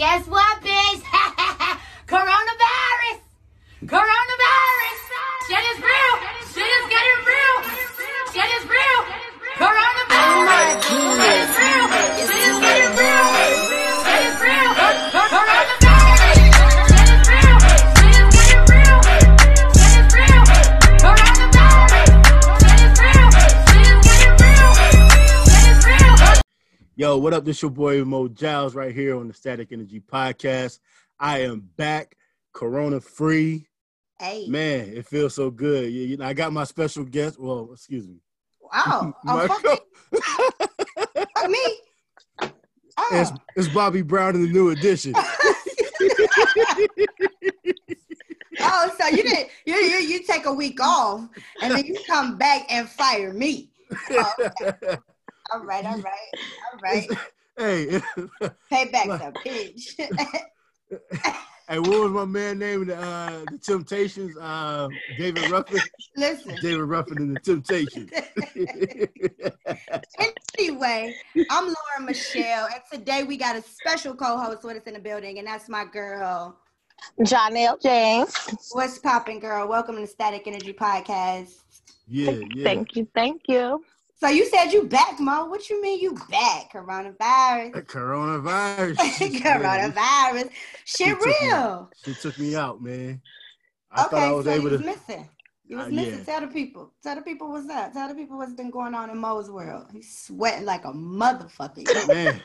Guess what, what up? This your boy Mo Giles right here on the Static Energy Podcast. I am back, Corona free. Hey. Man, it feels so good. You, you know, I got my special guest. Well, excuse me. Wow. Oh, fuck, fuck me. Oh. it's, Oh. it's Bobby Brown in the new edition. oh, so you didn't you, you you take a week off and then you come back and fire me. Oh, all right, all right, all right. hey, Pay back the bitch. hey, what was my man name? in Uh, the Temptations. Uh, David Ruffin. Listen. David Ruffin and the Temptations. Anyway, I'm Laura Michelle, and today we got a special co-host with us in the building, and that's my girl. Janelle James. What's popping, girl? Welcome to the Static Energy Podcast. yeah, yeah. Thank you, thank you. So you said you back, Mo. What you mean you back? Coronavirus. Coronavirus. Coronavirus. Shit She took me- real. She took me out, man. I okay, thought I was so able you was to. missing. You was Uh, missing. yeah. Tell the people. Tell the people what's up. Tell the people what's been going on in Mo's world. He's sweating like a motherfucker. man.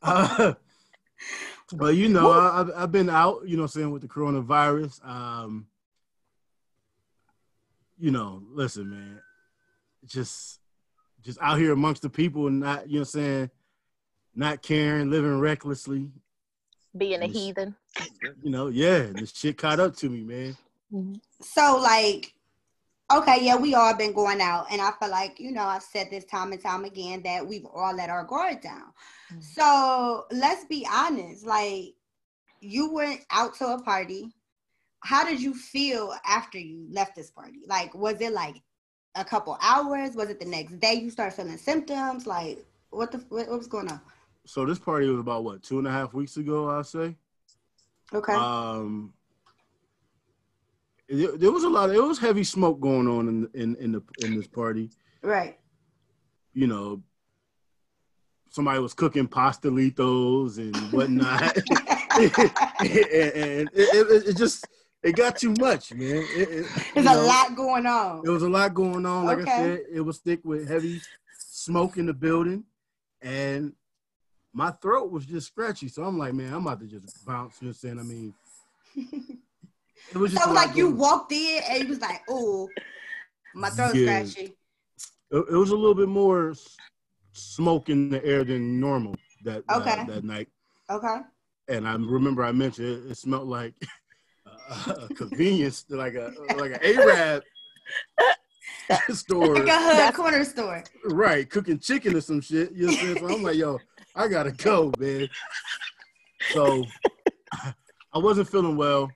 Uh, but you know, I, I've, I've been out, you know, saying with the coronavirus. Um, you know, listen, man, just just out here amongst the people and not, you know, what I'm saying, not caring, living recklessly. Being a heathen. You know, yeah, this shit caught up to me, man. so like, okay, yeah, we all been going out, and I feel like you know I've said this time and time again that we've all let our guard down. Mhm. So let's be honest. Like, you went out to a party. How did you feel after you left this party? Like, was it like a couple hours? Was it the next day you start feeling symptoms? Like, what the what, what was going on? So this party was about what two and a half weeks ago, I'll say. Okay. Um, it- there was a lot. Of, it was heavy smoke going on in in in the in this party. right. You know, somebody was cooking pastelitos and whatnot, and, and it, it, it just it got too much, man. It, it, There's a know, lot going on. There was a lot going on. Like I said, it was thick with heavy smoke in the building, and my throat was just scratchy. So I'm like, man, I'm about to just bounce. You know what? I mean, it was just So like you walked in and you was like, "Oh, my throat's Yeah. scratchy." it, it was a little bit more smoke in the air than normal that uh, that night. Okay. And I remember I mentioned it, it smelled like a convenience, like a like an Arab store, Like a hood corner store. right? Cooking chicken or some shit. You know what I'm saying? So I'm like, yo, I gotta go, man. So I wasn't feeling well,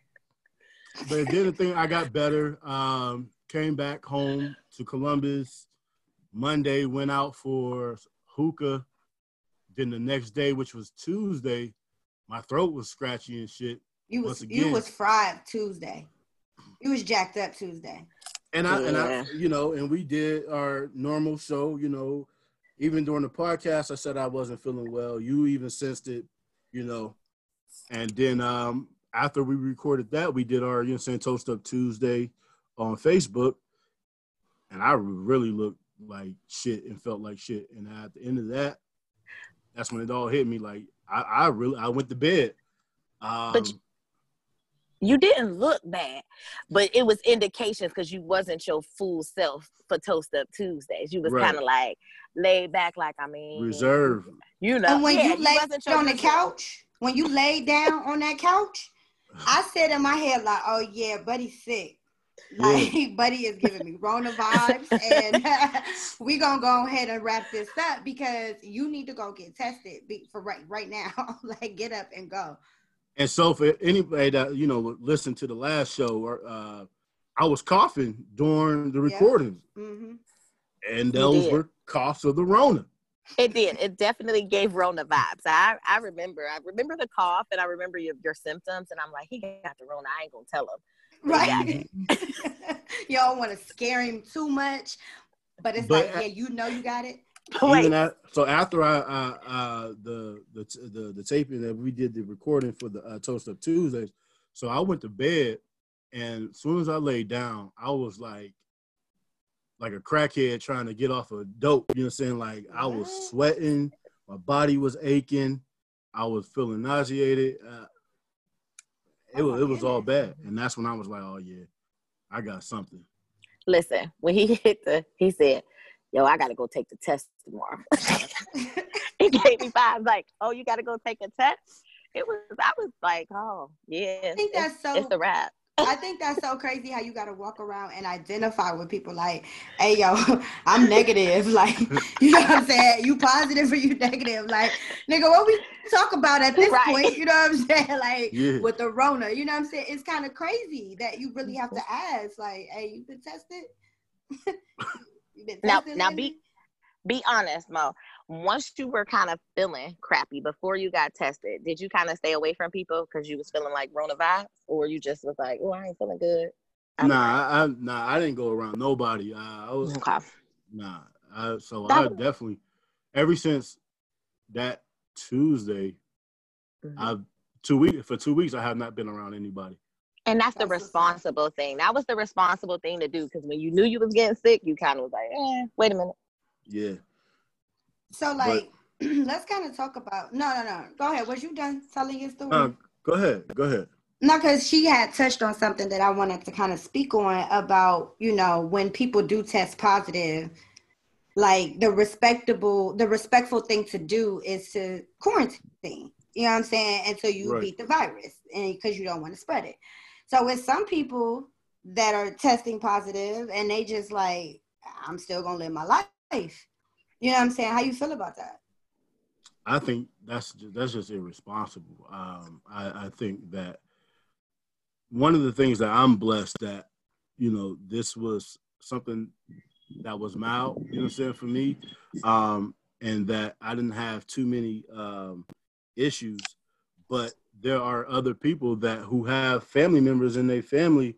but then the thing I got better. Um, came back home to Columbus. Monday went out for hookah. Then the next day, which was Tuesday, my throat was scratchy and shit. You Once was you was fried Tuesday. You was jacked up Tuesday. And I and I you know, and we did our normal show, you know, even during the podcast I said I wasn't feeling well. You even sensed it, you know. And then um after we recorded that, we did our you know saying Toast Up Tuesday on Facebook. And I really looked like shit and felt like shit. And at the end of that, that's when it all hit me. Like I, I really I went to bed. Um But You didn't look bad, but it was indications because you wasn't your full self for Toast Up Tuesdays. You was Right. kind of like laid back, like I mean, reserve. You know, And when yeah, you laid wasn't on the good self. couch, when you laid down on that couch, I said in my head like, "Oh yeah, buddy's sick." Like buddy is giving me Rona vibes, and we gonna go ahead and wrap this up because you need to go get tested for right right now. like get up and go. And so for anybody that you know listened to the last show, uh, I was coughing during the Yeah. recordings, hmm and those were coughs of the Rona. It did. It definitely gave Rona vibes. I, I remember. I remember the cough and I remember your, your symptoms. And I'm like, he got the Rona. I ain't gonna tell him. Right. you don't want to scare him too much, but it's But- like, yeah, you know you got it. Wait, at, so after I uh, uh the, the the the taping that we did the recording for the uh, Toast Up Tuesdays, so I went to bed, and as soon as I laid down, I was like like a crackhead trying to get off of dope. You know what I'm saying? Like I was sweating, my body was aching, I was feeling nauseated. Uh, it was it was all bad, and that's when I was like, oh yeah, I got something. listen, when he hit the, he said, yo, I gotta go take the test tomorrow. he gave me five, like, oh, you gotta go take a test? It was, I was like, oh, yeah. I think it's- that's so It's a wrap. I think that's so crazy how you gotta walk around and identify with people like, hey yo, I'm negative. Like, you know what I'm saying? You positive or you negative? Like, nigga, what we talk about at this Right. point, you know what I'm saying? Like Yeah. with the Rona, you know what I'm saying? It's kind of crazy that you really have to ask, like, hey, you been tested? You been Now- now be- Be honest, Mo. Once you were kind of feeling crappy before you got tested, did you kind of stay away from people because you was feeling like Rona vibes, or you just was like, oh, I ain't feeling good? I'm Nah, I, I nah, I didn't go around nobody. Uh, I was Okay. Nah, I, so That I was- definitely, ever since that Tuesday, Mhm. I've two weeks for two weeks I have not been around anybody. And that's the That's what's up. responsible thing. That was the responsible thing to do because when you knew you was getting sick, you kind of was like, eh, wait a minute. Yeah, So like, let's kind of talk about. No, no, no. Go ahead. Was you done telling your story? uh, go ahead, go ahead. No, because she had touched on something that I wanted to kind of speak on about, you know, when people do test positive, like the respectable, the respectful thing to do is to quarantine. You know what I'm saying? Until you Right. beat the virus, and because you don't want to spread it. So with some people that are testing positive, and they just like, I'm still gonna live my life. You know what I'm saying? How you feel about that? I think that's just, that's just irresponsible. Um, I, I think that one of the things that I'm blessed that you know this was something that was mild. You know what I'm saying for me, um, and that I didn't have too many um, issues. But there are other people that who have family members in their family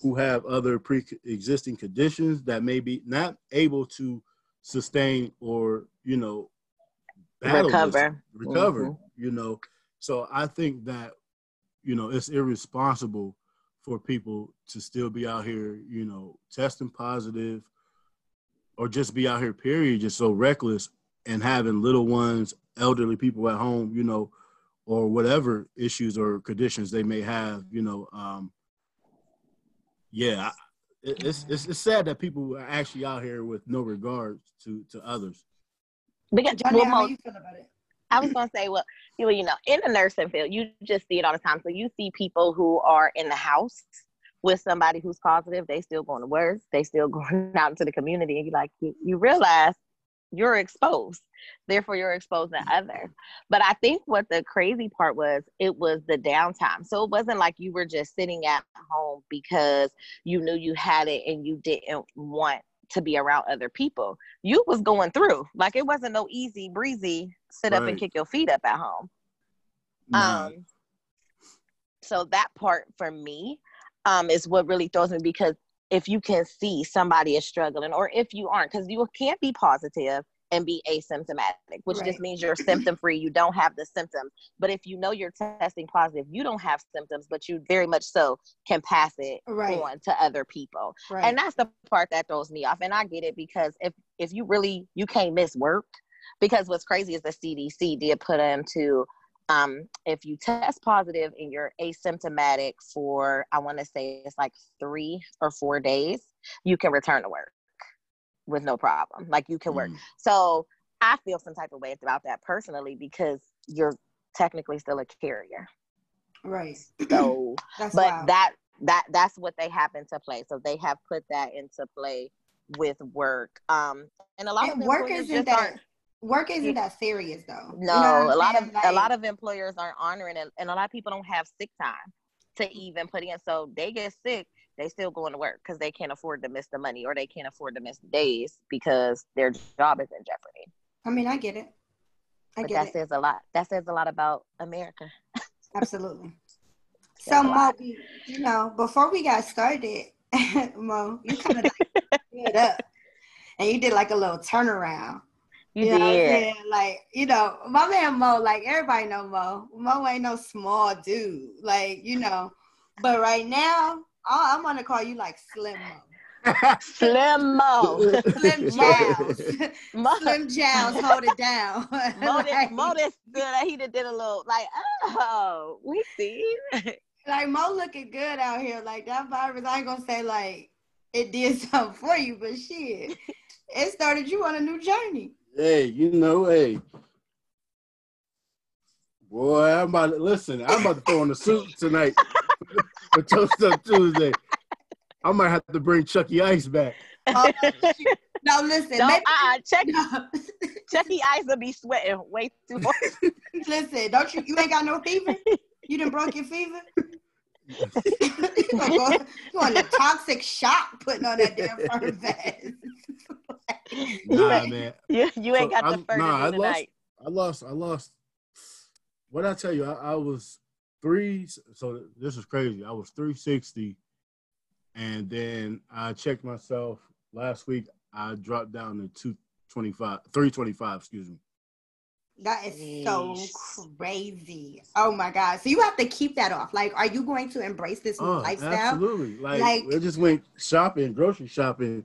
who have other pre-existing conditions that may be not able to sustain or you know battle this Recover. recover Mhm. you know so i think that you know it's irresponsible for people to still be out here you know testing positive or just be out here period just so reckless and having little ones elderly people at home you know or whatever issues or conditions they may have you know um yeah I- it- it's, it's it's sad that people are actually out here with no regard to to others Because, Johnny, well, how Mo, you feel about it? I was gonna say, well, you know, you know, in the nursing field, you just see it all the time. So you see people who are in the house with somebody who's positive, they still going to work, they still going out into the community, and you like you, you realize you're exposed. Therefore, you're exposing others. But I think what the crazy part was, it was the downtime. So it wasn't like you were just sitting at home because you knew you had it and you didn't want to be around other people. You was going through. Like it wasn't no easy breezy sit up and kick your feet up at home. Um so that part for me um is what really throws me because if you can see somebody is struggling or if you aren't because you can't be positive and be asymptomatic which Right. just means you're symptom free you don't have the symptoms but if you know you're testing positive you don't have symptoms but you very much so can pass it Right. on to other people Right. and that's the part that throws me off and i get it because if if you really you can't miss work because what's crazy is the cdc did put into um, if you test positive and you're asymptomatic for i want to say it's like three or four days you can return to work with no problem. Like you can work. Mm, so i feel some type of way about that personally because you're technically still a carrier. Right. so That's but wild. that that that's what they have into play. So they have put that into play with work. Um and a lot And of work isn't just that aren't work isn't that serious though. You no know what I'm a lot of saying? a lot of employers aren't honoring it and a lot of people don't have sick time to even put in so they get sick they still going to work because they can't afford to miss the money or they can't afford to miss the days because their job is in jeopardy I mean, I get it. I But get that it. says a lot. That says a lot about America. Absolutely. So Mo, you know, before we got started, Mo, you kind of like up and you did like a little turnaround. You know what I'm did. Like, you know, my man Mo, like everybody know Mo. Mo ain't no small dude. Like, you know. But right now, I- I'm gonna call you like Slim Mo. Slim Mo. Slim Jowls. Mo, Slim Jowls, hold it down. Mo, did, like, Mo did good. He did, did a little like, oh, we see. like Mo looking good out here. Like that virus, I ain't gonna say like it did something for you, but shit, it started you on a new journey. Hey, you know, hey. Boy, I'm about to listen. I'm about to throw on the suit tonight for Toast Up Tuesday. I might have to bring Chucky Ice back. Oh, No, listen, Don't maybe, uh, check no, Chucky Ice will be sweating way too much. listen. Don't you? You ain't got no fever. You done broke your fever. you on you on the toxic shock putting on that damn fur vest. Nah, man. You, you ain't So, got the I- fur nah, I to lost- I lost. I lost. What I tell you, I, I was three. So this is crazy. I was three sixty, and then I checked myself last week. I dropped down to two twenty five, three twenty five. Excuse me. That is so Jeez. crazy. Oh my god! So you have to keep that off. Like, are you going to embrace this new Oh, lifestyle? absolutely. Like, Like- we just went shopping, grocery shopping.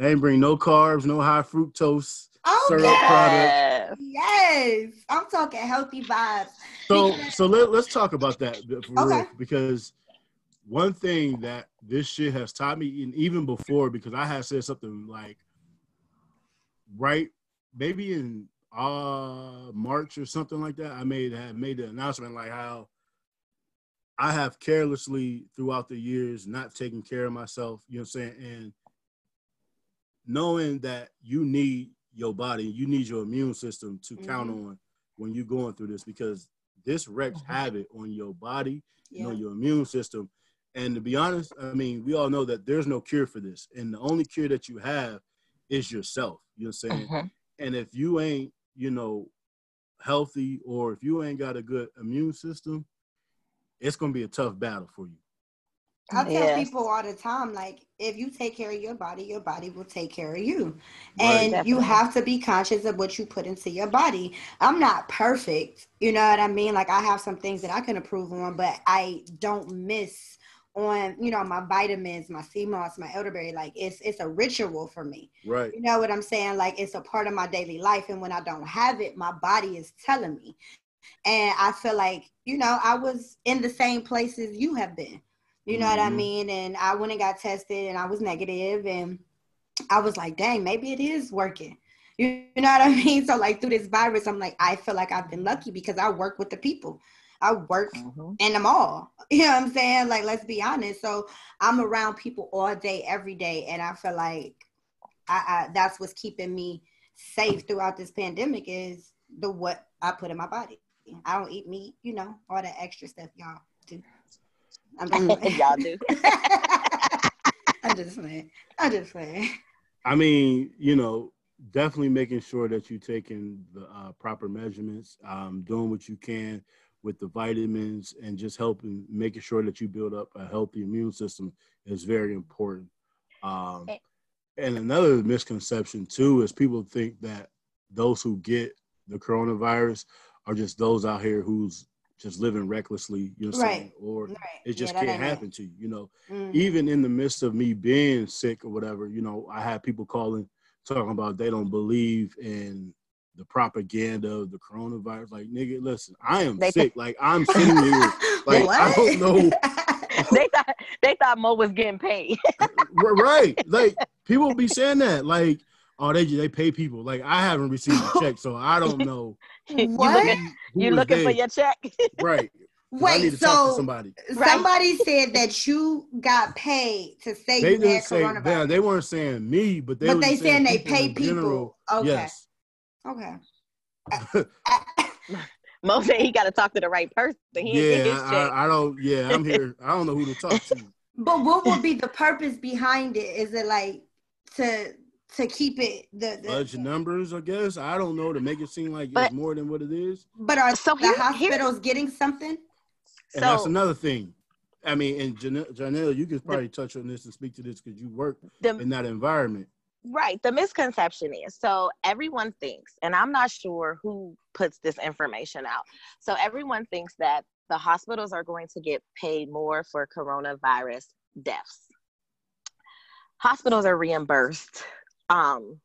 I ain't bring no carbs, no high fructose. Oh Syrup. Yes. Yes, I'm talking healthy vibes. So so let, let's talk about that for Okay. real because one thing that this shit has taught me and even before because I had said something like right maybe in uh March or something like that I made had made the announcement like how I have carelessly throughout the years not taken care of myself, you know what I'm saying? And knowing that you need your body, you need your immune system to count on when you're going through this because this wreaks Mhm. havoc on your body, you know, Yeah. your immune system. And to be honest, I mean, we all know that there's no cure for this. And the only cure that you have is yourself. You know what I'm saying? Mhm. And if you ain't, you know, healthy or if you ain't got a good immune system, it's gonna be a tough battle for you. I tell Yes. people all the time, like, if you take care of your body, your body will take care of you. Right. And you have to be conscious of what you put into your body. I'm not perfect, you know what I mean? Like, I have some things that I can improve on, but I don't miss on, you know, my vitamins, my sea moss, my elderberry. Like, it's it's a ritual for me. Right. You know what I'm saying? Like, it's a part of my daily life. And when I don't have it, my body is telling me. And I feel like, you know, I was in the same places you have been. You know what I Mhm. mean? And I went and got tested and I was negative and I was like, dang, maybe it is working. You know what I mean? So like through this virus, I'm like, I feel like I've been lucky because I work with the people. I work Mhm. in them all. You know what I'm saying? Like, let's be honest. So I'm around people all day, every day, and I feel like I, I that's what's keeping me safe throughout this pandemic is the what I put in my body. I don't eat meat, you know, all that extra stuff y'all do. I'm just playing. Y'all do. I'm just playing. I'm just playing. I mean, you know, definitely making sure that you're taking the uh, proper measurements, um, doing what you can with the vitamins, and just helping making sure that you build up a healthy immune system is very important. Um, Eh. and another misconception too is people think that those who get the coronavirus are just those out here who's just living recklessly, you know, what I'm saying? or Right. it just Yeah, can't it. happen to you. You know, Mm. even in the midst of me being sick or whatever, you know, I had people calling talking about they don't believe in the propaganda of the coronavirus. Like, nigga, listen, I am They- sick. Like, I'm sitting here. Like, I don't know. they thought they thought Mo was getting paid. Right. Like, people be saying that. Like, oh, they they pay people. Like, I haven't received a check, so I don't know. you What? looking, who you is looking for your check? right. 'Cause I need Wait, to talk to so somebody. Right. somebody said that you got paid to say They you had didn't say coronavirus, that. They weren't saying me, but they but they just saying they people pay people. general. Okay, Yes. okay. Mo said he got to talk to the right person. He yeah, his. I, I don't. Yeah, I'm here. I don't know who to talk to. But what would be the purpose behind it? Is it like to to keep it the, the Fudge numbers, I guess. I don't know to make it seem like But- it's more than what it is. but are So the here- here- hospitals getting something? And that's another thing. I mean, and Jan- Janelle, you could probably touch on this and speak to this because you work the in that environment. Right. The misconception is so everyone thinks, and I'm not sure who puts this information out. So everyone thinks that the hospitals are going to get paid more for coronavirus deaths. Hospitals are reimbursed um,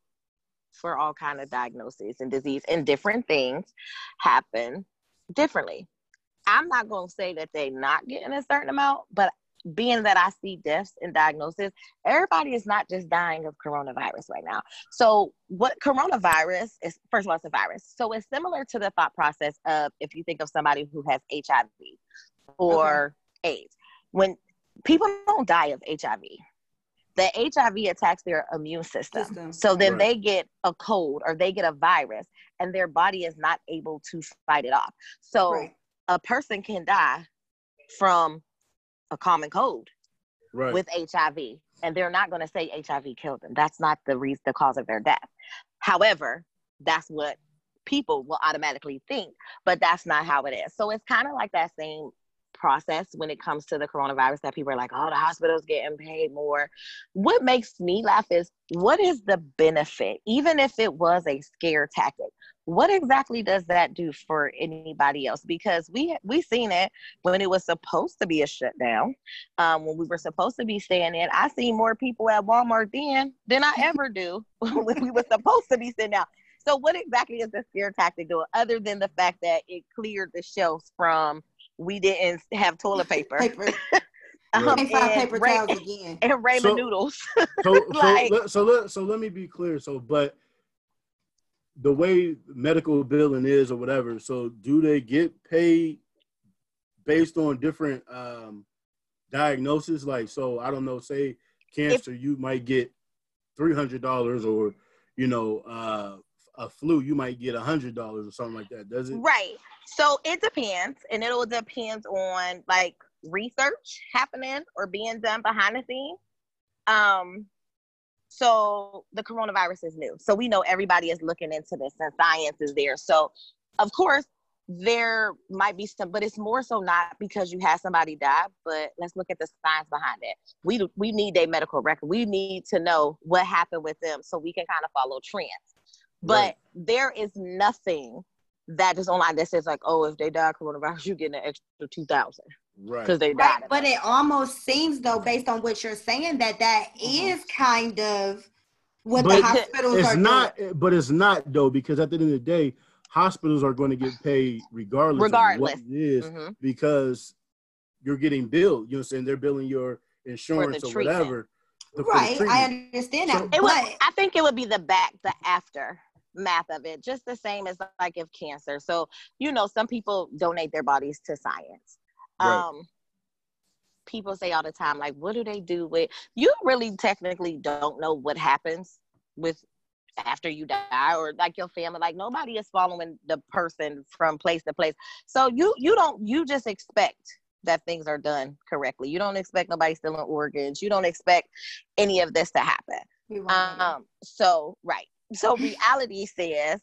for all kind of diagnoses and disease, and different things happen differently. I'm not going to say that they're not getting a certain amount, but being that I see deaths and diagnoses, everybody is not just dying of coronavirus right now. So, what coronavirus is, first of all, it's a virus. So, it's similar to the thought process of if you think of somebody who has HIV or AIDS. When people don't die of HIV, the HIV attacks their immune system. System. So then Right. they get a cold or they get a virus and their body is not able to fight it off. So Right. a person can die from a common cold Right. with HIV, and they're not going to say HIV killed them. That's not the reason, the cause of their death. However, that's what people will automatically think, but that's not how it is. So it's kind of like that same process when it comes to the coronavirus that people are like, oh, the hospital's getting paid more. What makes me laugh is what is the benefit, even if it was a scare tactic? What exactly does that do for anybody else? Because we we seen it when it was supposed to be a shutdown, um, when we were supposed to be staying in. I see more people at Walmart then than I ever do when we were supposed to be sitting out. So what exactly is the scare tactic doing, other than the fact that it cleared the shelves from we didn't have toilet paper, Paper. um, Can't and, paper Ra- towels again. and ramen So- noodles. so, Like- so, let- so let so let me be clear. So, but the way medical billing is or whatever. So, do they get paid based on different um, diagnoses? Like, so I don't know. Say cancer, you might get three hundred dollars, or you know, uh, a flu, you might get a hundred dollars or something like that. Does it? Right. So it depends, and it'll depend on like research happening or being done behind the scenes. Um, so the coronavirus is new, so we know everybody is looking into this, and science is there. So, of course, there might be some, but it's more so not because you had somebody die, but let's look at the science behind it. We we need a medical record. We need to know what happened with them, so we can kind of follow trends. But Right. there is nothing that is online that says like, oh, if they die of coronavirus, you get an extra two thousand Right. because they died. Right, but it. it almost seems though, based on what you're saying, that that is Mhm. kind of what But the hospitals it's are not, doing. but it's not though, because at the end of the day, hospitals are going to get paid regardless, Regardless. of what it is, Mhm. because you're getting billed. You know what I'm saying? They're billing your insurance or treatment. whatever. the- Right, I treatment. understand So- that, It but would, I think it would be the back, the after math of it, just the same as like if cancer. So you know, some people donate their bodies to science. Right. Um, people say all the time, like, what do they do with? You really technically don't know what happens with after you die or like your family like nobody is following the person from place to place so you you don't you just expect that things are done correctly you don't expect nobody stealing organs you don't expect any of this to happen we won't know that. um, so right. So reality says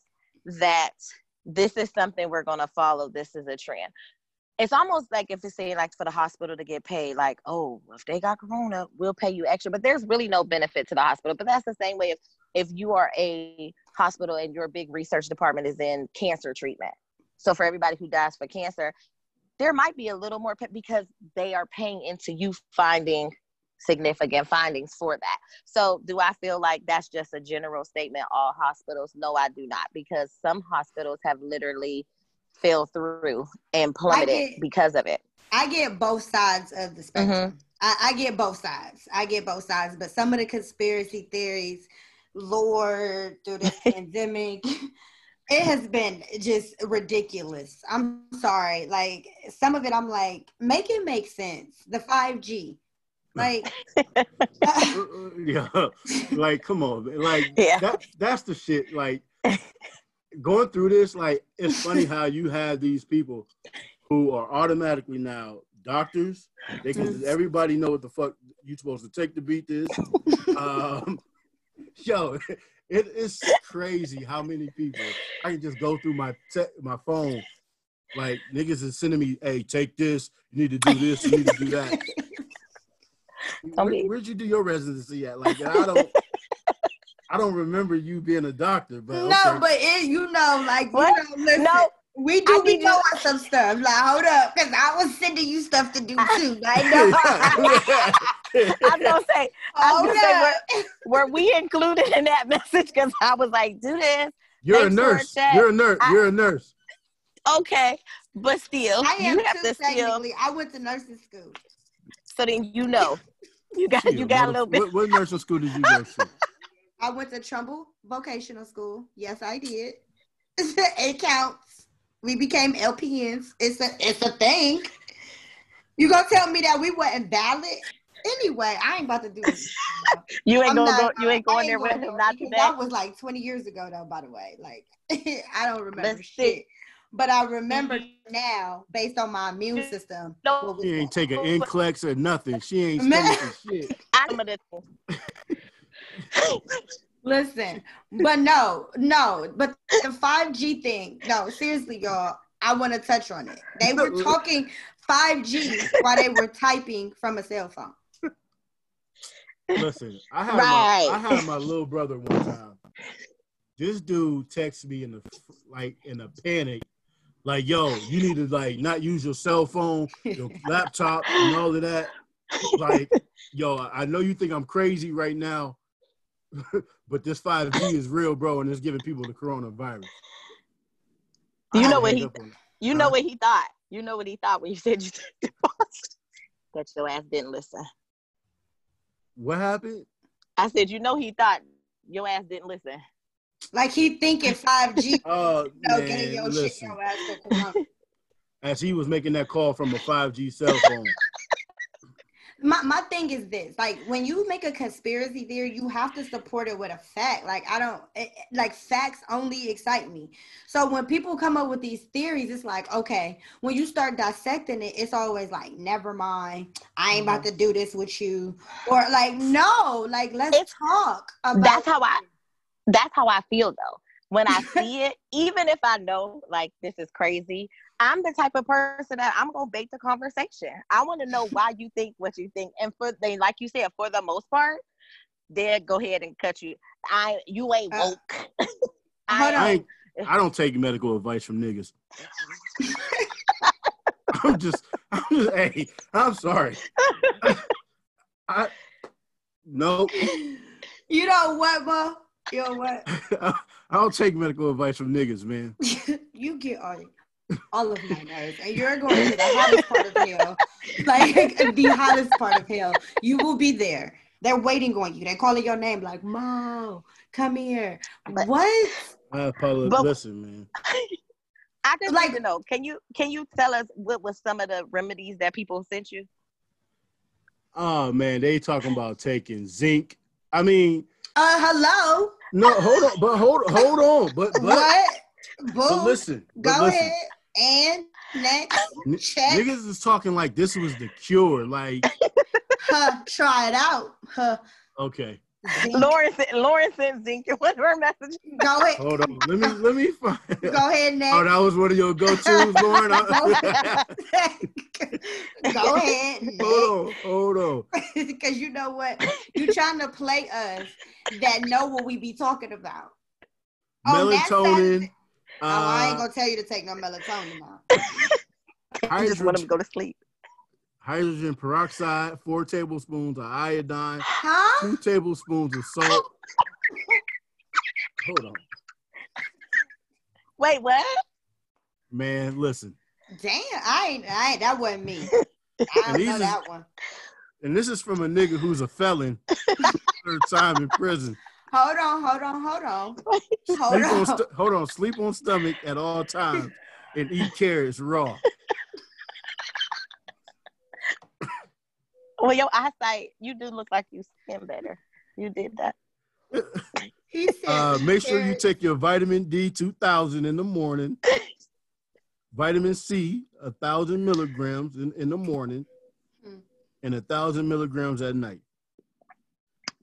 that this is something we're gonna follow. This is a trend. It's almost like if it's saying like for the hospital to get paid, like, oh, if they got corona, we'll pay you extra. But there's really no benefit to the hospital. But that's the same way if if you are a hospital and your big research department is in cancer treatment. So for everybody who dies for cancer, there might be a little more because they are paying into you finding significant findings for that. So, do I feel like that's just a general statement? All hospitals? No, I do not, because some hospitals have literally fell through and plummeted get- because of it. I get both sides of the spectrum. Mm-hmm. I, I get both sides. I get both sides. But some of the conspiracy theories, lore through this pandemic, it has been just ridiculous. I'm sorry. Like some of it, I'm like, make it make sense. The 5G. Like, yeah, like come on, man. like Yeah. that, that's the shit. Like going through this, like it's funny how you have these people who are automatically now doctors. They can everybody know what the fuck you supposed to take to beat this. Um, Yo, it is crazy how many people I can just go through my te- my phone. Like niggas is sending me, hey, take this. You need to do this. You need to do that. Tell Where, me. where'd you do your residency at? Like, I don't, I don't remember you being a doctor, but no, but it, you know, like What? you know, listen, No, we do I be need to- some stuff. Like, hold up, because I was sending you stuff to do too. I know. I was gonna say, I was hold gonna say, up. were we included in that message? Because I was like, do this, You're a Thanks a nurse. You're a nurse. I- You're a nurse. okay, but still, I am you have too, to still. I went to nursing school. So then you know, you got Shit, you got a little bit. What, what nursing school did you go to? I went to Trumbull Vocational School. Yes, I did. it counts. We became LPNs. It's a it's a thing. You gonna tell me that we wasn't valid? Anyway, I ain't about to do this. You ain't I'm gonna not- go. You ain't uh, I going there with going him. Not today. That was like 20 years ago, though. By the way, like I don't remember Let's shit, see. But I remember mm-hmm. now, based on my immune system. No. what was She ain't going taking on. NCLEX or nothing. She ain't Man. shit. I remember the Listen, but no, no, but the 5G thing, no, seriously, y'all, I want to touch on it. They were talking 5G while they were typing from a cell phone. Listen, I had Right. my I had my little brother one time. This dude texted me in the like in a panic, like, "Yo, you need to like not use your cell phone, your laptop, and all of that." Like, yo, I know you think I'm crazy right now, but this 5G is real, bro, and it's giving people the coronavirus. I You had know what he-. You know Huh? what he thought. You know what he thought when you said you took the bus. That your ass didn't listen. What happened? I said, you know, he thought your ass didn't listen. Like he thinking 5G, Oh you know, man, getting your shit listen. your ass to come out. As he was making that call from a 5G cell phone. my, my thing is this like when you make a conspiracy theory you have to support it with a fact like i don't it, it- like facts only excite me so when people come up with these theories it's like okay when you start dissecting it it's always like never mind i ain't about mm-hmm. to do this with you or like no like let's It's- talk about That's how I that's how I feel though. When I see it, even if I know like this is crazy, I'm the type of person that I'm gonna bait the conversation. I want to know why you think what you think. And for they like you said, for the most part, they'll go ahead and cut you. I you ain't Uh, woke. hold I, I ain't, I don't take medical advice from niggas. I'm just, I'm just, hey, I'm sorry. I, no, you know what Bo? You know what I don't take medical advice from niggas, man. you get all, all of my nerves, and you're going to the hottest part of hell, like the hottest part of hell. You will be there. They're waiting on you. They're calling your name, like Mo, come here. But- what? I apologize. But- Listen, man. I just Like- like to know. Can you can you tell us what was some of the remedies that people sent you? Oh man, they talking about taking zinc. I mean, Uh, hello. no, hold on, but hold, hold on, but but, what? but listen, but Go listen. ahead. And next, check. Niggas is talking like this was the cure. Like, huh, try it out. Huh. okay, Zinc. Lauren sent Lauren sent zinc in one of her messages. Go ahead. hold on. Let me let me find. Go ahead, Nick. Oh, that was one of your go-tos, Lauren. Go ahead. Go ahead. hold on, hold on. because you know what You're trying to play us that know what we be talking about. On that Melatonin. Oh, I ain't Uh, gonna tell you to take no melatonin now. I just want him to go to sleep. Hydrogen peroxide, four tablespoons of iodine, Huh? two tablespoons of salt. Hold on, Wait, what? man. Listen, Damn, I ain't. I ain't. That wasn't me. I know is- that one. and this is from a nigga who's a felon, third time in prison. Hold on. Hold on. Hold on. Hold Sleep on, on. st- hold on, sleep on stomach at all times, and eat carrots raw. Well, your eyesight, you do look like you skin better. You did that. He said. Uh, make sure you take your vitamin D 2000 in the morning. Vitamin C, a thousand milligrams in, in the morning, Hmm. and a thousand milligrams at night.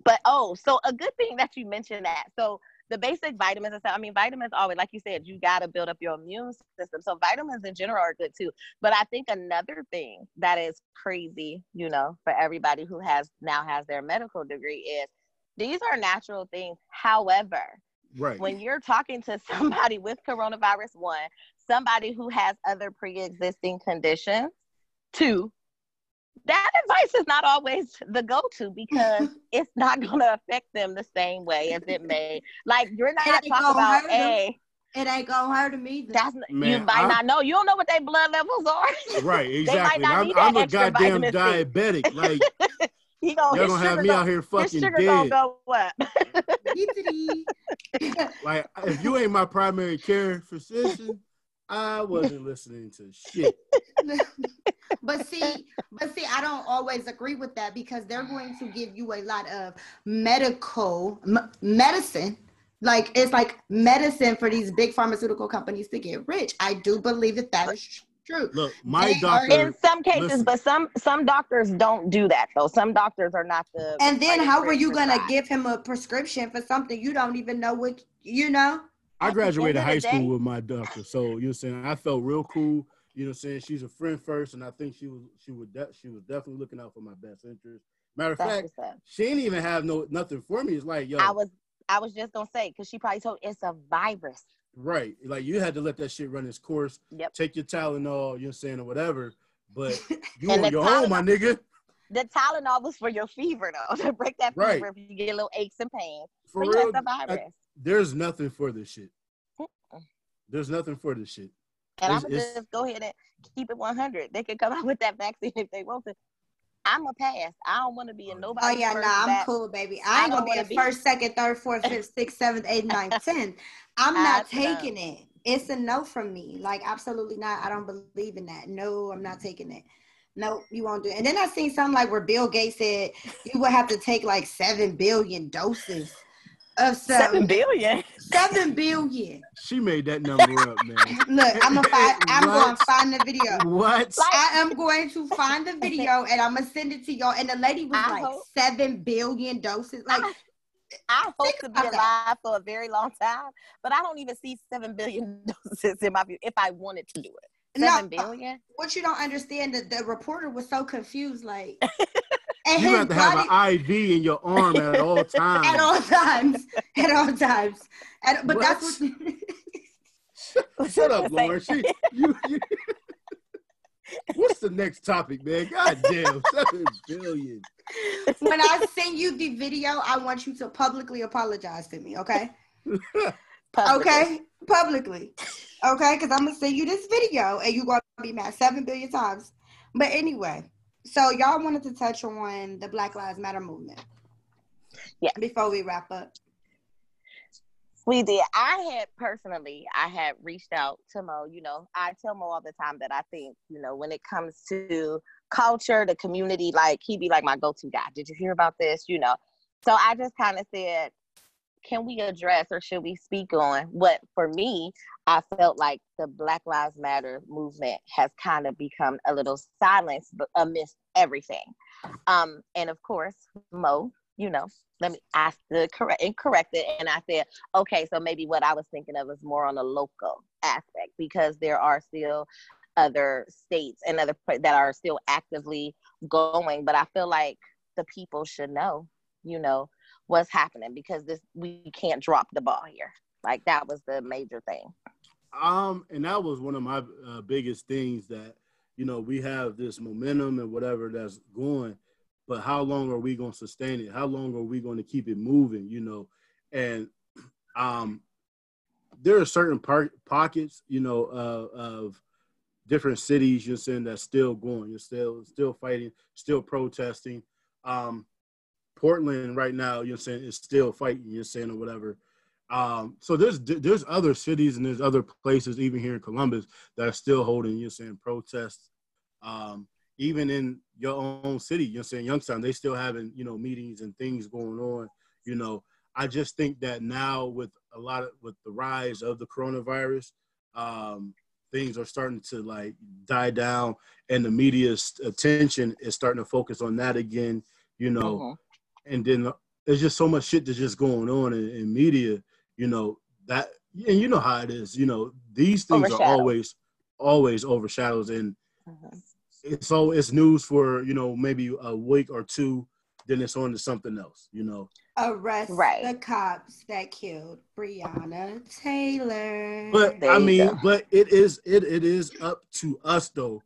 but oh, so a good thing that you mentioned that. So the basic vitamins and stuff. I mean, vitamins always, like you said, you got to build up your immune system. So vitamins in general are good too. But I think another thing that is crazy, you know, for everybody who has now has their medical degree is these are natural things. However, Right. when you're talking to somebody with coronavirus, one, somebody who has other pre-existing conditions, two, that advice is not always the go-to because it's not going to affect them the same way as it may. Like you're not talking gonna about hurt 'em. a It ain't gonna hurt him either. that's n- you might I'm- not know. You don't know what their blood levels are. Right, might exactly. not I'm, need I'm a goddamn diabetic. Like he gonna y'all his gonna have me gonna, out here his fucking sugar gonna dead. go up. Like if you ain't my primary care physician, I wasn't listening to shit. but see, but see, I don't always agree with that because they're going to give you a lot of medical m- medicine. Like it's like medicine for these big pharmaceutical companies to get rich. I do believe that that is true. Look, my They are- doctor. in some cases, listen. but some some doctors don't do that though. Some doctors are not the And then how are you gonna prescribe. give him a prescription for something you don't even know what you know? I At the end graduated high school with my doctor, so you know what I'm saying. I felt real cool. You know I'm saying. She's a friend first, and I think she was she would de- she was definitely looking out for my best interest. Matter of fact, she didn't even have no nothing for me. It's like yo, I was I was just gonna say because she probably told it's a virus. right? Like you had to let that shit run its course. Yep. Take your Tylenol, you know what I'm saying, or whatever. But you on your own, my nigga. The Tylenol was for your fever though, to break that fever Right. if you get a little aches and pains. For but yeah, real, it's a virus. There's nothing for this shit. There's nothing for this shit. and I'm gonna just go ahead and keep it 100. They could come out with that vaccine if they want to. I'm a pass. I don't want to be in nobody. Oh, oh yeah, first nah, I'm batch. cool, baby. I I ain't don't gonna be wanna be- first, second, third, fourth, fifth, sixth, seventh, eighth, ninth, tenth. I'm I not know. taking it. It's a no from me. Like absolutely not. I don't believe in that. No, I'm not taking it. No, you won't do it. And then I seen something like where Bill Gates said you would have to take like seven billion doses of Seven something. billion. Seven billion. She made that number up, man. Look, I'm gonna find. I'm What? going to find the video. What? I am going to find the video and I'm gonna send it to y'all. And the lady was I like hope- seven billion doses. Like I- I hope to be about that. alive for a very long time, but I don't even see seven billion doses in my view if I wanted to do it. no, Seven billion? what you don't understand that the reporter was so confused, like and You have to have body an IV in your arm at all times. at all times, at all times. At, but that's what. Shut up, Lauren. She, you, you. What's the next topic, man? God damn, seven billion. when I send you the video, I want you to publicly apologize to me, okay? Publicly. Okay, publicly, okay? Because I'm gonna send you this video, and you're gonna be mad seven billion times. But anyway, so y'all wanted to touch on the Black Lives Matter movement. Yeah. Before we wrap up. We did. I had personally, I had reached out to Mo. You know, I tell Mo all the time that I think, you know, when it comes to culture, the community, like he'd be like my go-to guy. Did you hear about this? You know, so I just kind of said, can we address or should we speak on what for me I felt like the Black Lives Matter movement has kind of become a little silenced amidst everything. Um, and of course, Mo, you know, let me ask the correct and correct it and I said, okay, so maybe what I was thinking of is more on a local aspect because there are still other states and other that are still actively going, but I feel like the people should know, you know, what's happening because this we can't drop the ball here. Like that was the major thing. Um, and that was one of my uh, biggest things that you know we have this momentum and whatever that's going, but how long are we going to sustain it? How long are we going to keep it moving? You know, and um, there are certain par- pockets, you know, uh, of different cities you're saying that's still going. You're still still fighting, still protesting. Um, Portland right now, you're saying is still fighting. You're saying or whatever. Um, so there's there's other cities and there's other places, even here in Columbus, that are still holding. You're saying protests. Um, even in your own city, you're saying Youngstown, they still having you know meetings and things going on. You know, I just think that now with a lot of with the rise of the coronavirus, um, things are starting to like die down, and the media's attention is starting to focus on that again. You know, Mhm. And then there's just so much shit that's just going on in, in media, you know, that and you know how it is, you know, these things are always always overshadows and Mhm. it's so it's news for, you know, maybe a week or two, then it's on to something else, you know. Arrest Right. the cops that killed Breonna Taylor. But There I mean, go. but it is it it is up to us though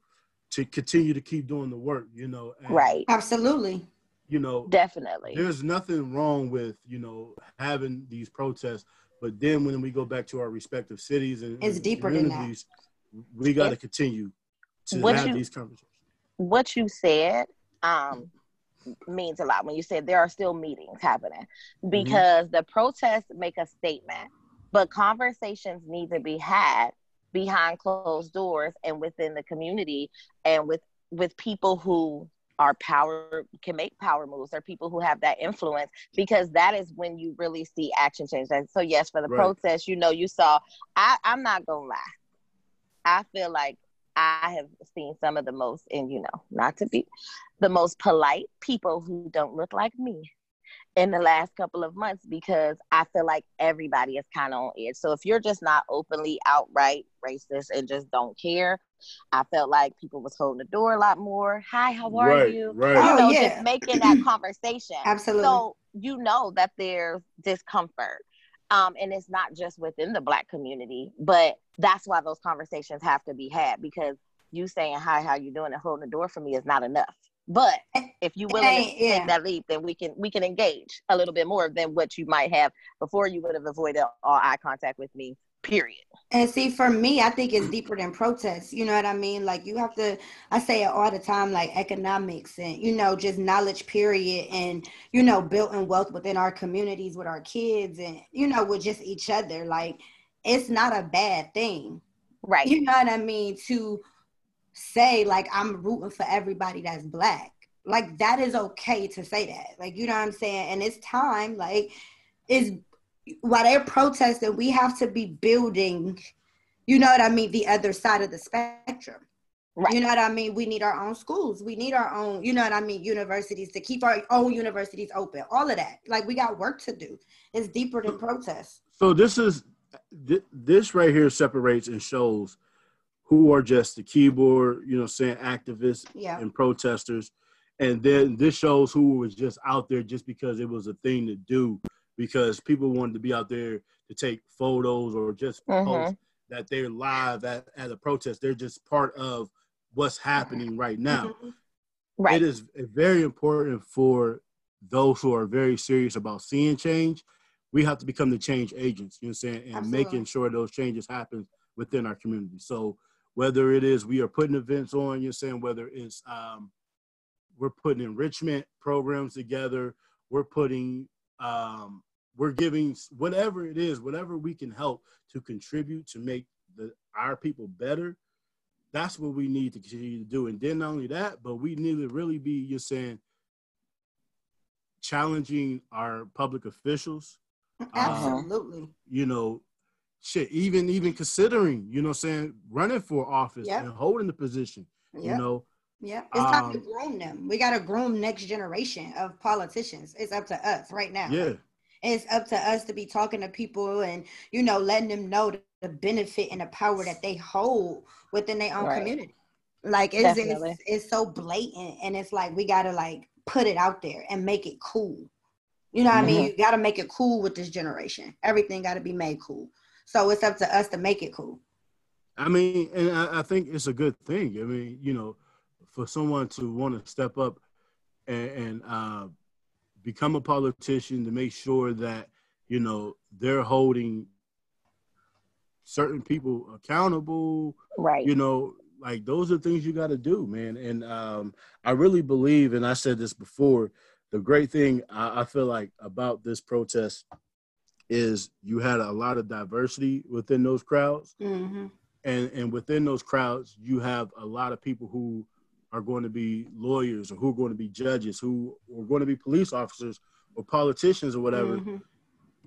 to continue to keep doing the work, you know. and, Right. absolutely. You know, Definitely. there's nothing wrong with you know having these protests, but then when we go back to our respective cities and It's and deeper than that. communities, we got to continue to have you- these conversations. what you said um means a lot when you said there are still meetings happening because the protests make a statement but conversations need to be had behind closed doors and within the community and with with people who are power can make power moves or people who have that influence because that is when you really see action change And so yes for the Right. protests you know you saw i i'm not gonna lie i feel like I have seen some of the most, and you know, not to be the most polite people who don't look like me in the last couple of months because I feel like everybody is kind of on edge. So if you're just not openly outright racist and just don't care, I felt like people was holding the door a lot more. Hi, how are right, you? right. You Oh, know, yeah. just making that conversation. Absolutely. So you know that there's discomfort. Um, and it's not just within the black community, but that's why those conversations have to be had because you saying hi, how you doing, and holding the door for me is not enough. But if you willing to ain't- yeah. take that leap, then we can we can engage a little bit more than what you might have before you would have avoided all eye contact with me. Period. And see, for me, I think it's deeper than protests. You know what I mean? Like you have to. I say it all the time, like economics and you know just knowledge, period, and you know building wealth within our communities with our kids and you know with just each other. Like it's not a bad thing. Right. You know what I mean? To say like I'm rooting for everybody that's black. Like that is okay to say that. Like you know what I'm saying? And it's time. Like is while they're protesting, we have to be building. You know what I mean? The other side of the spectrum. Right. You know what I mean? We need our own schools. We need our own, you know what I mean, universities to keep our own universities open. All of that. Like we got work to do. It's deeper than protest. So this is this right here separates and shows who are just the keyboard, you know, saying activists Yeah. and protesters, and then this shows who was just out there just because it was a thing to do, because people wanted to be out there to take photos or just Mhm. post that they're live at, at a protest. They're just part of what's happening right now. Right. It is very important for those who are very serious about seeing change. We have to become the change agents, you know what I'm saying, and Absolutely. making sure those changes happen within our community. So whether it is we are putting events on, you're saying whether it's um, we're putting enrichment programs together, we're putting um, we're giving whatever it is, whatever we can help to contribute to make the our people better. That's what we need to continue to do. And then not only that, but we need to really be, you're saying, challenging our public officials, Absolutely. you know, shit, even even considering, you know, saying running for office Yep. and holding the position, you know. Yeah, it's time to Um, groom them. We got to groom next generation of politicians. It's up to us right now. Yeah. It's up to us to be talking to people and you know letting them know the, the benefit and the power that they hold within their own Right. community. Like it's, it's it's so blatant and it's like we got to like put it out there and make it cool. You know what I mean? You got to make it cool with this generation. Everything got to be made cool. So it's up to us to make it cool. I mean, and I, I think it's a good thing. I mean, you know, for someone to want to step up and, and uh, become a politician to make sure that you know they're holding certain people accountable. Right. You know, like those are things you got to do, man. And um, I really believe, and I said this before, the great thing I, I feel like about this protest is you had a lot of diversity within those crowds hmm and and within those crowds you have a lot of people who are going to be lawyers or who are going to be judges who are going to be police officers or politicians or whatever Mhm.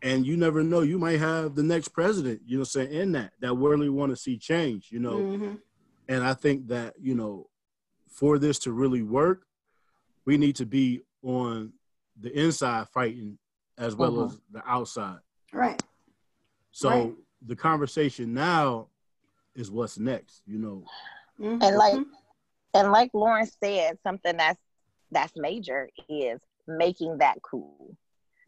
and you never know you might have the next president you know saying in that that really want to see change you know Mhm. and i think that you know for this to really work we need to be on the inside fighting as well Mhm. as the outside. Right. So Right. the conversation now is what's next. You know, Mhm. And like and like Lauren said, something that's that's major is making that cool.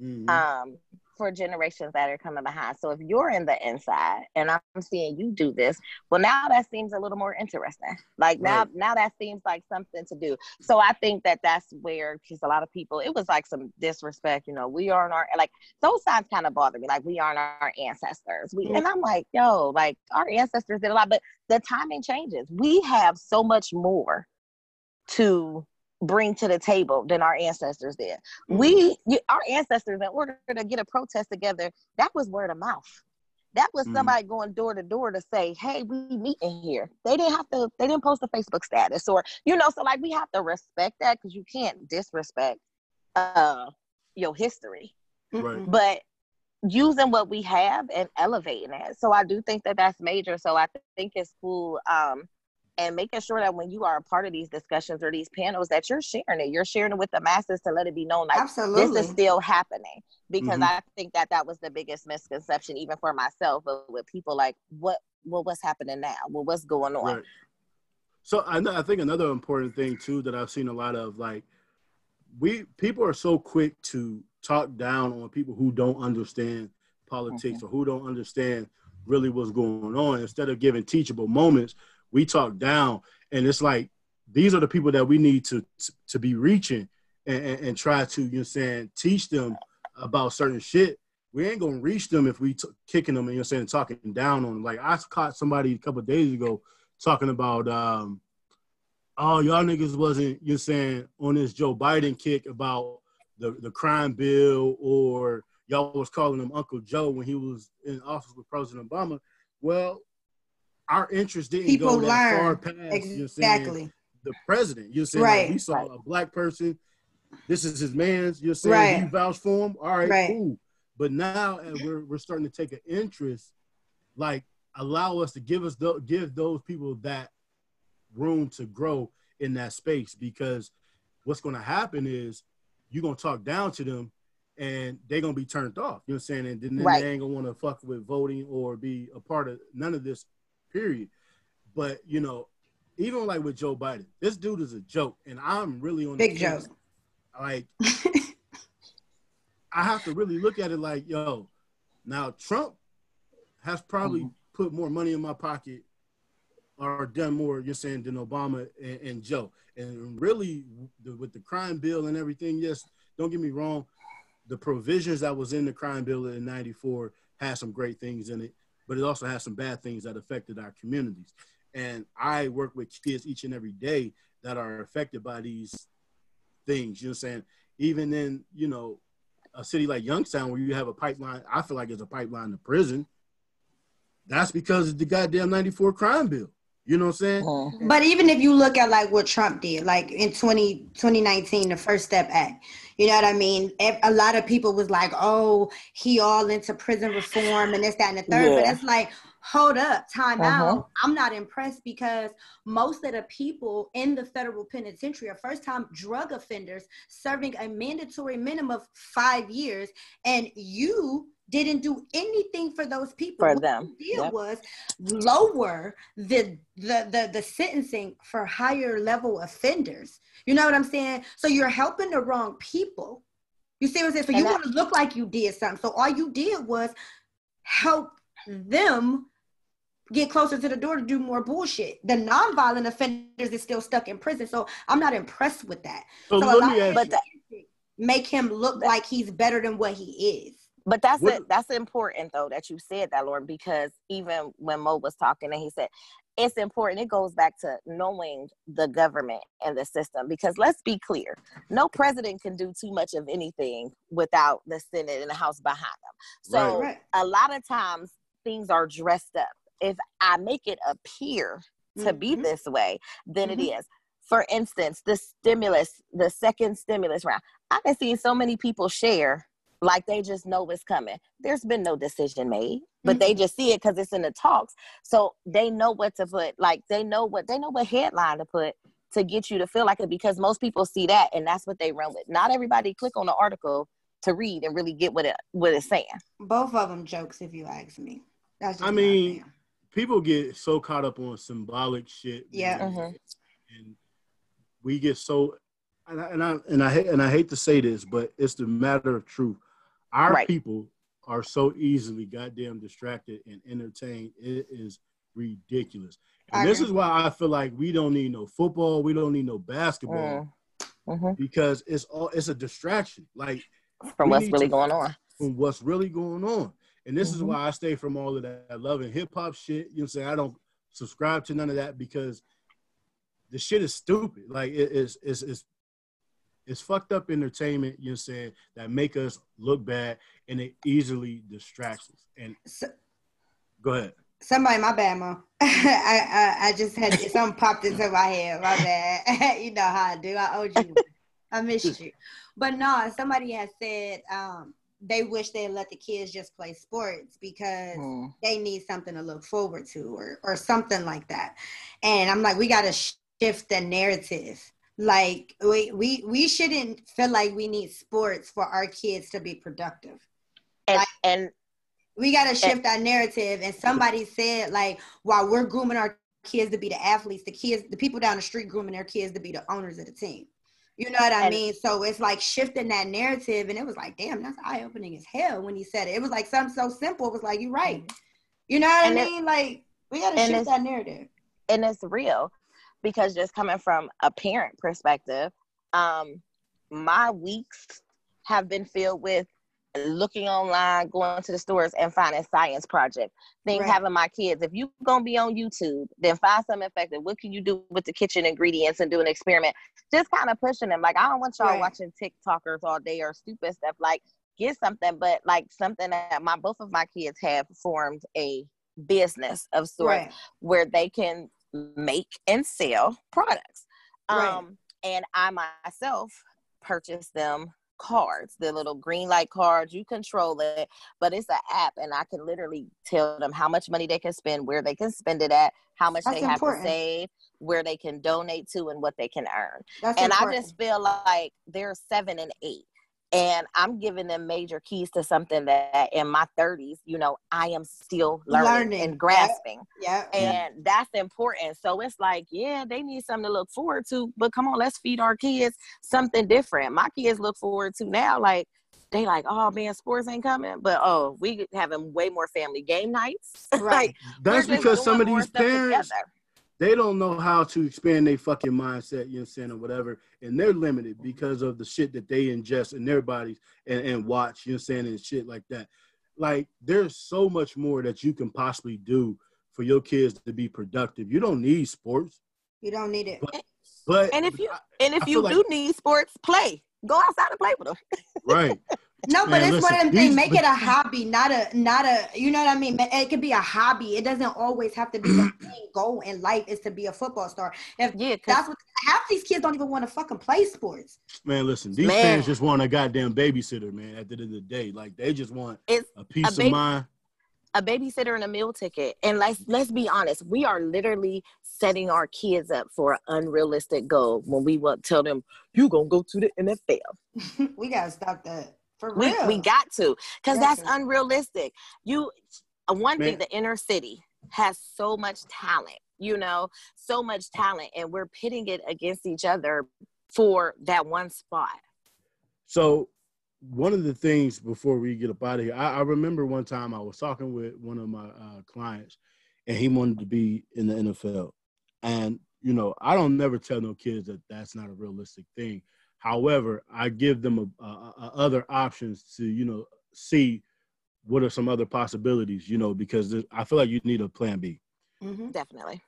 Mhm. um, for generations that are coming behind. So if you're in the inside and I'm seeing you do this, well, now that seems a little more interesting. Like now, Right. now that seems like something to do. So I think that that's where, because a lot of people, it was like some disrespect. You know, we aren't our like those signs kind of bother me. Like we aren't our ancestors. We and I'm like, yo, like our ancestors did a lot, but the timing changes. We have so much more to bring to the table than our ancestors did. We, you, our ancestors, in order to get a protest together, that was word of mouth. That was Mhm. somebody going door to door to say, "Hey, we meeting here." They didn't have to. They didn't post a Facebook status, or you know. So like, we have to respect that because you can't disrespect uh your history. Right. but using what we have and elevating it. So I do think that that's major. So I th- think it's cool. Um, and making sure that when you are a part of these discussions or these panels, that you're sharing it. You're sharing it with the masses to let it be known, like Absolutely. this is still happening. Because Mhm. I think that that was the biggest misconception, even for myself, but with people like, what, well, what's happening now? Well, what's going on? Right. So I know, I think another important thing too that I've seen a lot of like we people are so quick to talk down on people who don't understand politics or who don't understand really what's going on instead of giving teachable moments we talk down and it's like these are the people that we need to to be reaching and, and, and try to you know saying teach them about certain shit we ain't gonna reach them if we t- kicking them and you know saying talking down on them like I caught somebody a couple days ago talking about um oh y'all niggas wasn't you know saying on this Joe Biden kick about the the crime bill or y'all was calling him Uncle Joe when he was in office with President Obama. Well, our interest didn't People go that far learn. past you know saying, the president. You know saying like, we saw Right. a black person. This is his man's. You're saying Right. he vouched for him. All right, Right. cool. But now we're we're starting to take an interest. Like allow us to give us the, give those people that room to grow in that space because what's going to happen is you're going to talk down to them and they're going to be turned off. You know what I'm saying? And then Right. they ain't going to want to fuck with voting or be a part of none of this, period. But, you know, even like with Joe Biden, this dude is a joke. And I'm really on Big the joke. fence. Like, I have to really look at it like, yo, now Trump has probably Mhm. put more money in my pocket or done more, you're saying, than Obama and, and Joe. And really, the, with the crime bill and everything, yes, don't get me wrong, the provisions that was in the crime bill in 94 had some great things in it, but it also has some bad things that affected our communities. And I work with kids each and every day that are affected by these things. You know what I'm saying? Even in, you know, a city like Youngstown where you have a pipeline, I feel like it's a pipeline to prison. That's because of the goddamn 94 crime bill. You know what I'm saying? Mhm. But even if you look at like what Trump did, like in 20, 2019, the First Step Act, you know what I mean? A lot of people was like, oh, he all into prison reform and this, that, and the third. But it's like, hold up, time Uh-huh. out. I'm not impressed because most of the people in the federal penitentiary are first time drug offenders serving a mandatory minimum of five years. And you didn't do anything for those people. For What them. you did Yep. was lower the, the the the sentencing for higher level offenders. You know what I'm saying? So you're helping the wrong people. You see what I'm saying? So And you that- want to look like you did something. So all you did was help them get closer to the door to do more bullshit. The nonviolent offenders is still stuck in prison. So I'm not impressed with that. So, So a let lot me of ask But you. Make him look like he's better than what he is. But that's What- it. That's important though that you said that, Lord, because even when Mo was talking and he said it's important, it goes back to knowing the government and the system. Because let's be clear, no president can do too much of anything without the Senate and the House behind them. So Right. a lot of times things are dressed up. If I make it appear to be Mhm. this way, then it Mhm. is. For instance, the stimulus, the second stimulus round. I've been seeing so many people share like they just know it's coming. There's been no decision made, but they just see it because it's in the talks. So they know what to put, like they know what they know what headline to put to get you to feel like it because most people see that and that's what they run with. Not everybody click on the article to read and really get what it what it's saying. Both of them jokes, if you ask me. That's just I mean, people get so caught up on symbolic shit. Yeah. man, Mhm. And we get so and I, and I and I and I hate to say this, but it's the matter of truth. Our Right. people are so easily goddamn distracted and entertained. It is ridiculous. And this is why I feel like we don't need no football, we don't need no basketball Mm. hmm because it's all it's a distraction. Like From what's really to- going on. from what's really going on. And this is Mhm. why I stay from all of that love and hip hop shit. You know what I'm saying? I don't subscribe to none of that because the shit is stupid. Like it is it's it's it's fucked up entertainment, you know what I'm saying, that make us look bad and it easily distracts us. And So, go ahead. somebody, my bad, mom. I, I I just had something popped into my head. My bad. you know how I do. I owed you. I missed you. But no, somebody has said um, they wish they had let the kids just play sports because Mm. they need something to look forward to or or something like that. And I'm like, we got to shift the narrative. Like we we we shouldn't feel like we need sports for our kids to be productive. And Like- and We got to shift that narrative. And somebody said like, while we're grooming our kids to be the athletes, the kids, the people down the street grooming their kids to be the owners of the team. You know what I And- mean? So it's like shifting that narrative, and it was like, damn, that's eye opening as hell when he said it. It was like something so simple. It was like, you're right. You know what And I it- mean? like we got to shift that narrative. and it's real because just coming from a parent perspective um my weeks have been filled with looking online going to the stores and finding science projects things Right. having my kids if you're gonna be on youtube then find something effective what can you do with the kitchen ingredients and do an experiment just kind of pushing them like i don't want y'all Right. watching tiktokers all day or stupid stuff like get something but like something that my both of my kids have formed a business of sorts Right. where they can make and sell products. Right. Um, and I myself purchased them cards, the little Greenlight cards. You control it, but it's an app, and I can literally tell them how much money they can spend, where they can spend it at, how much That's they have to save, where they can donate to, and what they can earn. That's and important. I just feel like they're seven and eight. And I'm giving them major keys to something that in my 30s, you know, I am still learning, Learning. and grasping yeah. and that's important. So it's like, yeah, they need something to look forward to, but come on, let's feed our kids something different. My kids look forward to now, like they like, oh man, sports ain't coming, but oh, we having way more family game nights. Right. like That's because some of these parents together. They don't know how to expand their fucking mindset, you know what I'm saying, or whatever. And they're limited because of the shit that they ingest in their bodies and, and watch, you know what I'm saying, and shit like that. Like, there's so much more that you can possibly do for your kids to be productive. You don't need sports. You don't need it. But And if you and if you feel do need sports, play. Go outside and play with them. right. No, but Man, it's one of listen, them things. these- Make it a hobby, not a not a. You know what I mean? It could be a hobby. It doesn't always have to be the main goal in life is to be a football star. If Yeah, 'cause that's what half these kids don't even want to fucking play sports. Man, listen, these Man. fans just want a goddamn babysitter, man, at the end of the day. Like, they just want it's a piece of baby- mind. a babysitter and a meal ticket. And let's let's be honest, we are literally setting our kids up for an unrealistic goal when we want tell them you gonna go to the NFL. we gotta stop that for We real. we got to because Got that's unrealistic. You uh, one thing the inner city has so much talent, you know, so much talent, and we're pitting it against each other for that one spot. So one of the things before we get up out of here, I, I remember one time I was talking with one of my uh, clients, and he wanted to be in the NFL. And you know, I don't never tell no kids that that's not a realistic thing. However, I give them a, a, a other options to you know see what are some other possibilities. You know, because I feel like you need a plan B. Mhm. Definitely.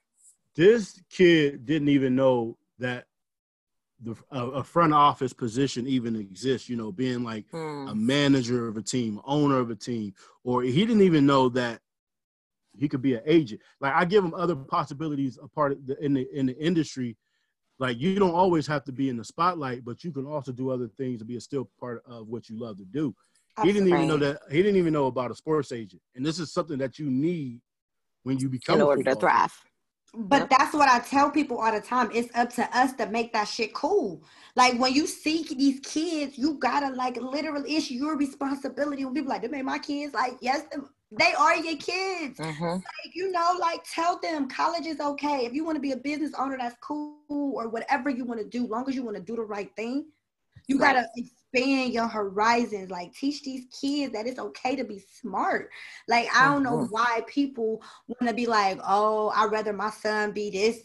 This kid didn't even know that the a, a front office position even exists. You know, being like Hmm. a manager of a team, owner of a team, or he didn't even know that he could be an agent. Like I give him other possibilities a part of the, in the in the industry. Like you don't always have to be in the spotlight, but you can also do other things to be a still part of what you love to do. He didn't even know that. He didn't even know about a sports agent, and this is something that you need when you become in a order to thrive. But Yep. that's what I tell people all the time. It's up to us to make that shit cool. Like when you see these kids, you gotta like literally it's your responsibility. When people like, them ain't my kids, like, yes, them- they are your kids. Mhm. Like, you know, like tell them college is okay. If you want to be a business owner, that's cool, or whatever you want to do, long as you want to do the right thing. You Right. gotta expand your horizons. Like teach these kids that it's okay to be smart. Like I don't know Mhm. why people want to be like, oh, I'd rather my son be this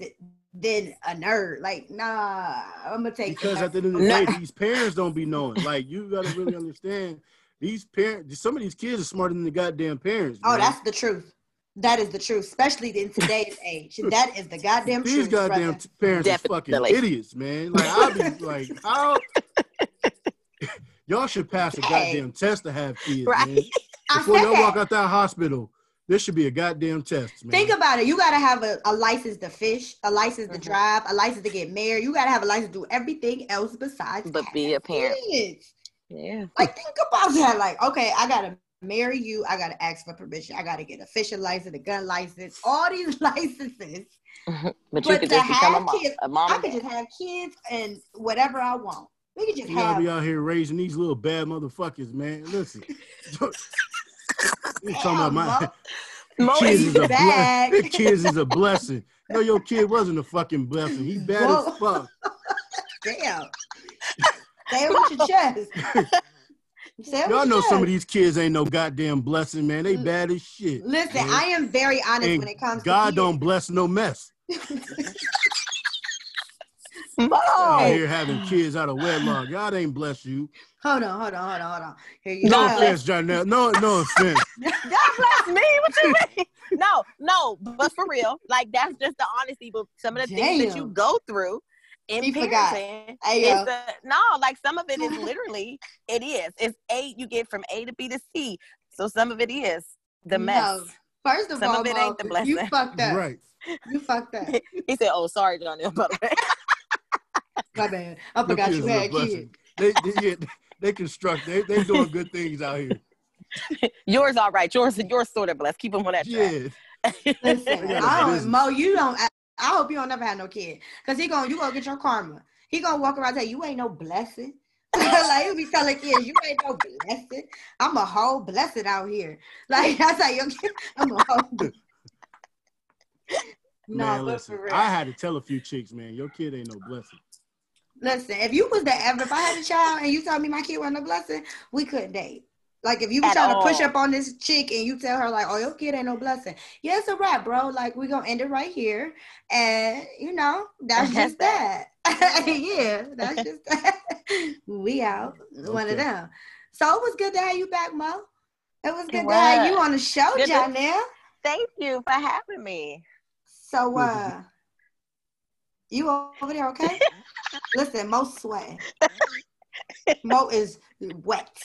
than a nerd. Like, nah, I'm gonna take because the at the end of the No. day, these parents don't be knowing. Like you gotta really understand these parents. Some of these kids are smarter than the goddamn parents. Oh, man. that's the truth. That is the truth, especially in today's age. That is the goddamn these truth. goddamn brother. t- parents are fucking idiots, man. Like I'll be like, how y'all should pass a Hey. goddamn test to have kids, Right. man. Before y'all walk that. out that hospital, This should be a goddamn test, man. Think about it. You gotta have a, a license to fish, a license to Mhm. drive, a license to get married. You gotta have a license to do everything else besides But be a parent. kids. Yeah. Like think about that. Like, okay, I gotta marry you. I gotta ask for permission. I gotta get a fishing license, a gun license, all these licenses. But you But could to just become a have mom. kids, A mom I and could dad. just have kids and whatever I want. We could just You gotta be out here raising these little bad motherfuckers, man. Listen. you talking about my Mo kids is is a ble- kids is a blessing. No, your kid wasn't a fucking blessing. He bad as fuck. Damn. Say it with your chest. Y'all know your some of these kids ain't no goddamn blessing, man. They bad as shit. Listen, man. I am very honest And when it comes God to don't bless no mess. Mo. Out here having kids out of wedlock. God ain't bless you. Hold on, hold on, hold on, hold on. Here you No go. offense, Janelle. No, no offense. God bless me. What you mean? No, no, but for real, like that's just the honesty. But some of the things that you go through in He forgot. parenting, Hey, is yo. no, like some of it is literally it is. It's A. You get from A to B to C. So some of it is the mess. No. First of Some all, of it ain't the blessing. you fucked up. Right. You fucked up. He said, "Oh, sorry, Johnny, by the way." My bad. I Them forgot kids you had kids. They, they, yeah, they construct. They, they doing good things out here. yours all right. Yours, yours sort of blessed. Keep them on that track. Yeah. Listen, They got a I don't. Mo, you don't. I, hope you don't never have no kid, cause he gonna you gonna get your karma. He gonna walk around and tell you, you ain't no blessing. like he be telling kids, you ain't no blessing. I'm a whole blessing out here. Like that's how you. I'm a whole. no, man, but listen. for real. I had to tell a few chicks, man, your kid ain't no blessing. Listen, if you was the ever, if I had a child and you told me my kid wasn't a blessing, we couldn't date. Like if you was At trying to push up on this chick and you tell her like, "Oh, your kid ain't no blessing," yeah, it's a wrap, bro. Like we gonna end it right here, and you know that's That's just that. yeah, that's just that. we out, one of them. So it was good to have you back, Mo. It was good It to have you on the show, Good Janelle. Thank you for having me. So uh, you over there, okay? Listen, Mo sweat. Mo is wet.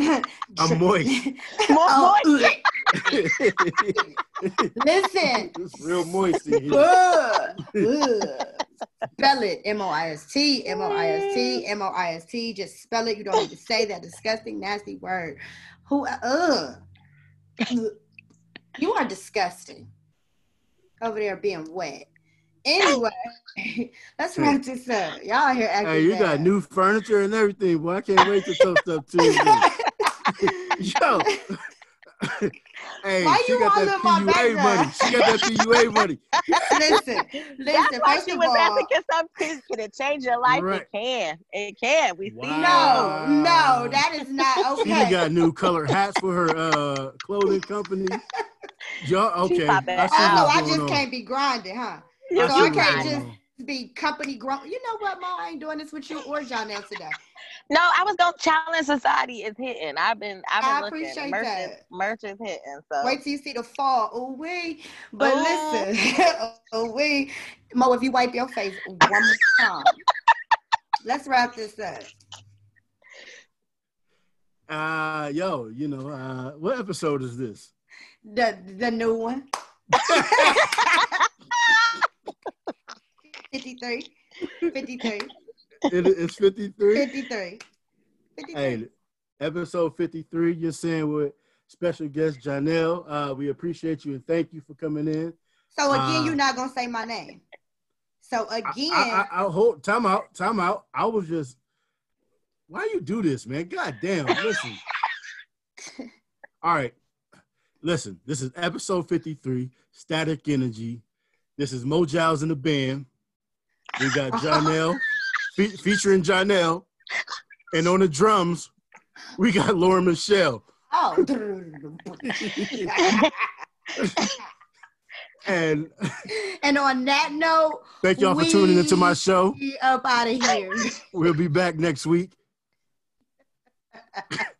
I'm moist. More, Oh, more. Listen. it's real moist in here. Ugh, ugh. Spell it M O I S T, M O I S T, M O I S T. Just spell it. You don't need to say that disgusting, nasty word. Who, uh, ugh. You are disgusting. Over there being wet. Anyway, let's wrap this up. Y'all here acting Hey, you got new furniture and everything, boy. I can't wait to toast up Tuesday. Yo. hey, Why she you got that in my PUA money. She got that PUA money. listen, listen. That's why First she of was all, asking something. Can it change your life? Right. It can. It can. We see. No, no, that is not okay. She got new colored hats for her uh clothing company. Y'all, okay. I see Oh, I just on. can't be grinding, huh? You- I so I can't going just be company grown. You know what, Mo? I ain't doing this with you or Janelle today. No, I was gonna challenge society is hitting. I've been I've been I looking. appreciate merch that. Is, merch is hitting. So Wait till you see the fall. Oh we. But Ooh. listen, oh we. Mo, if you wipe your face one more time. Let's wrap this up. Uh yo, you know, uh what episode is this? The the new one. 53. 53. It, it's 53. 53. 53. Hey, episode 53, you're saying with special guest Janelle. Uh, we appreciate you and thank you for coming in. So again, Uh, you're not gonna say my name. So again, I, I, I hold time out, time out. I was just, why you do this, man? God damn, listen. All right, listen. This is episode fifty-three, Static Energy. This is Mo Giles in the band. We got Janelle fe- featuring Janelle, and on the drums, we got Laura Michelle. oh, And and on that note, thank y'all for tuning into my show. up out of here. We'll be back next week.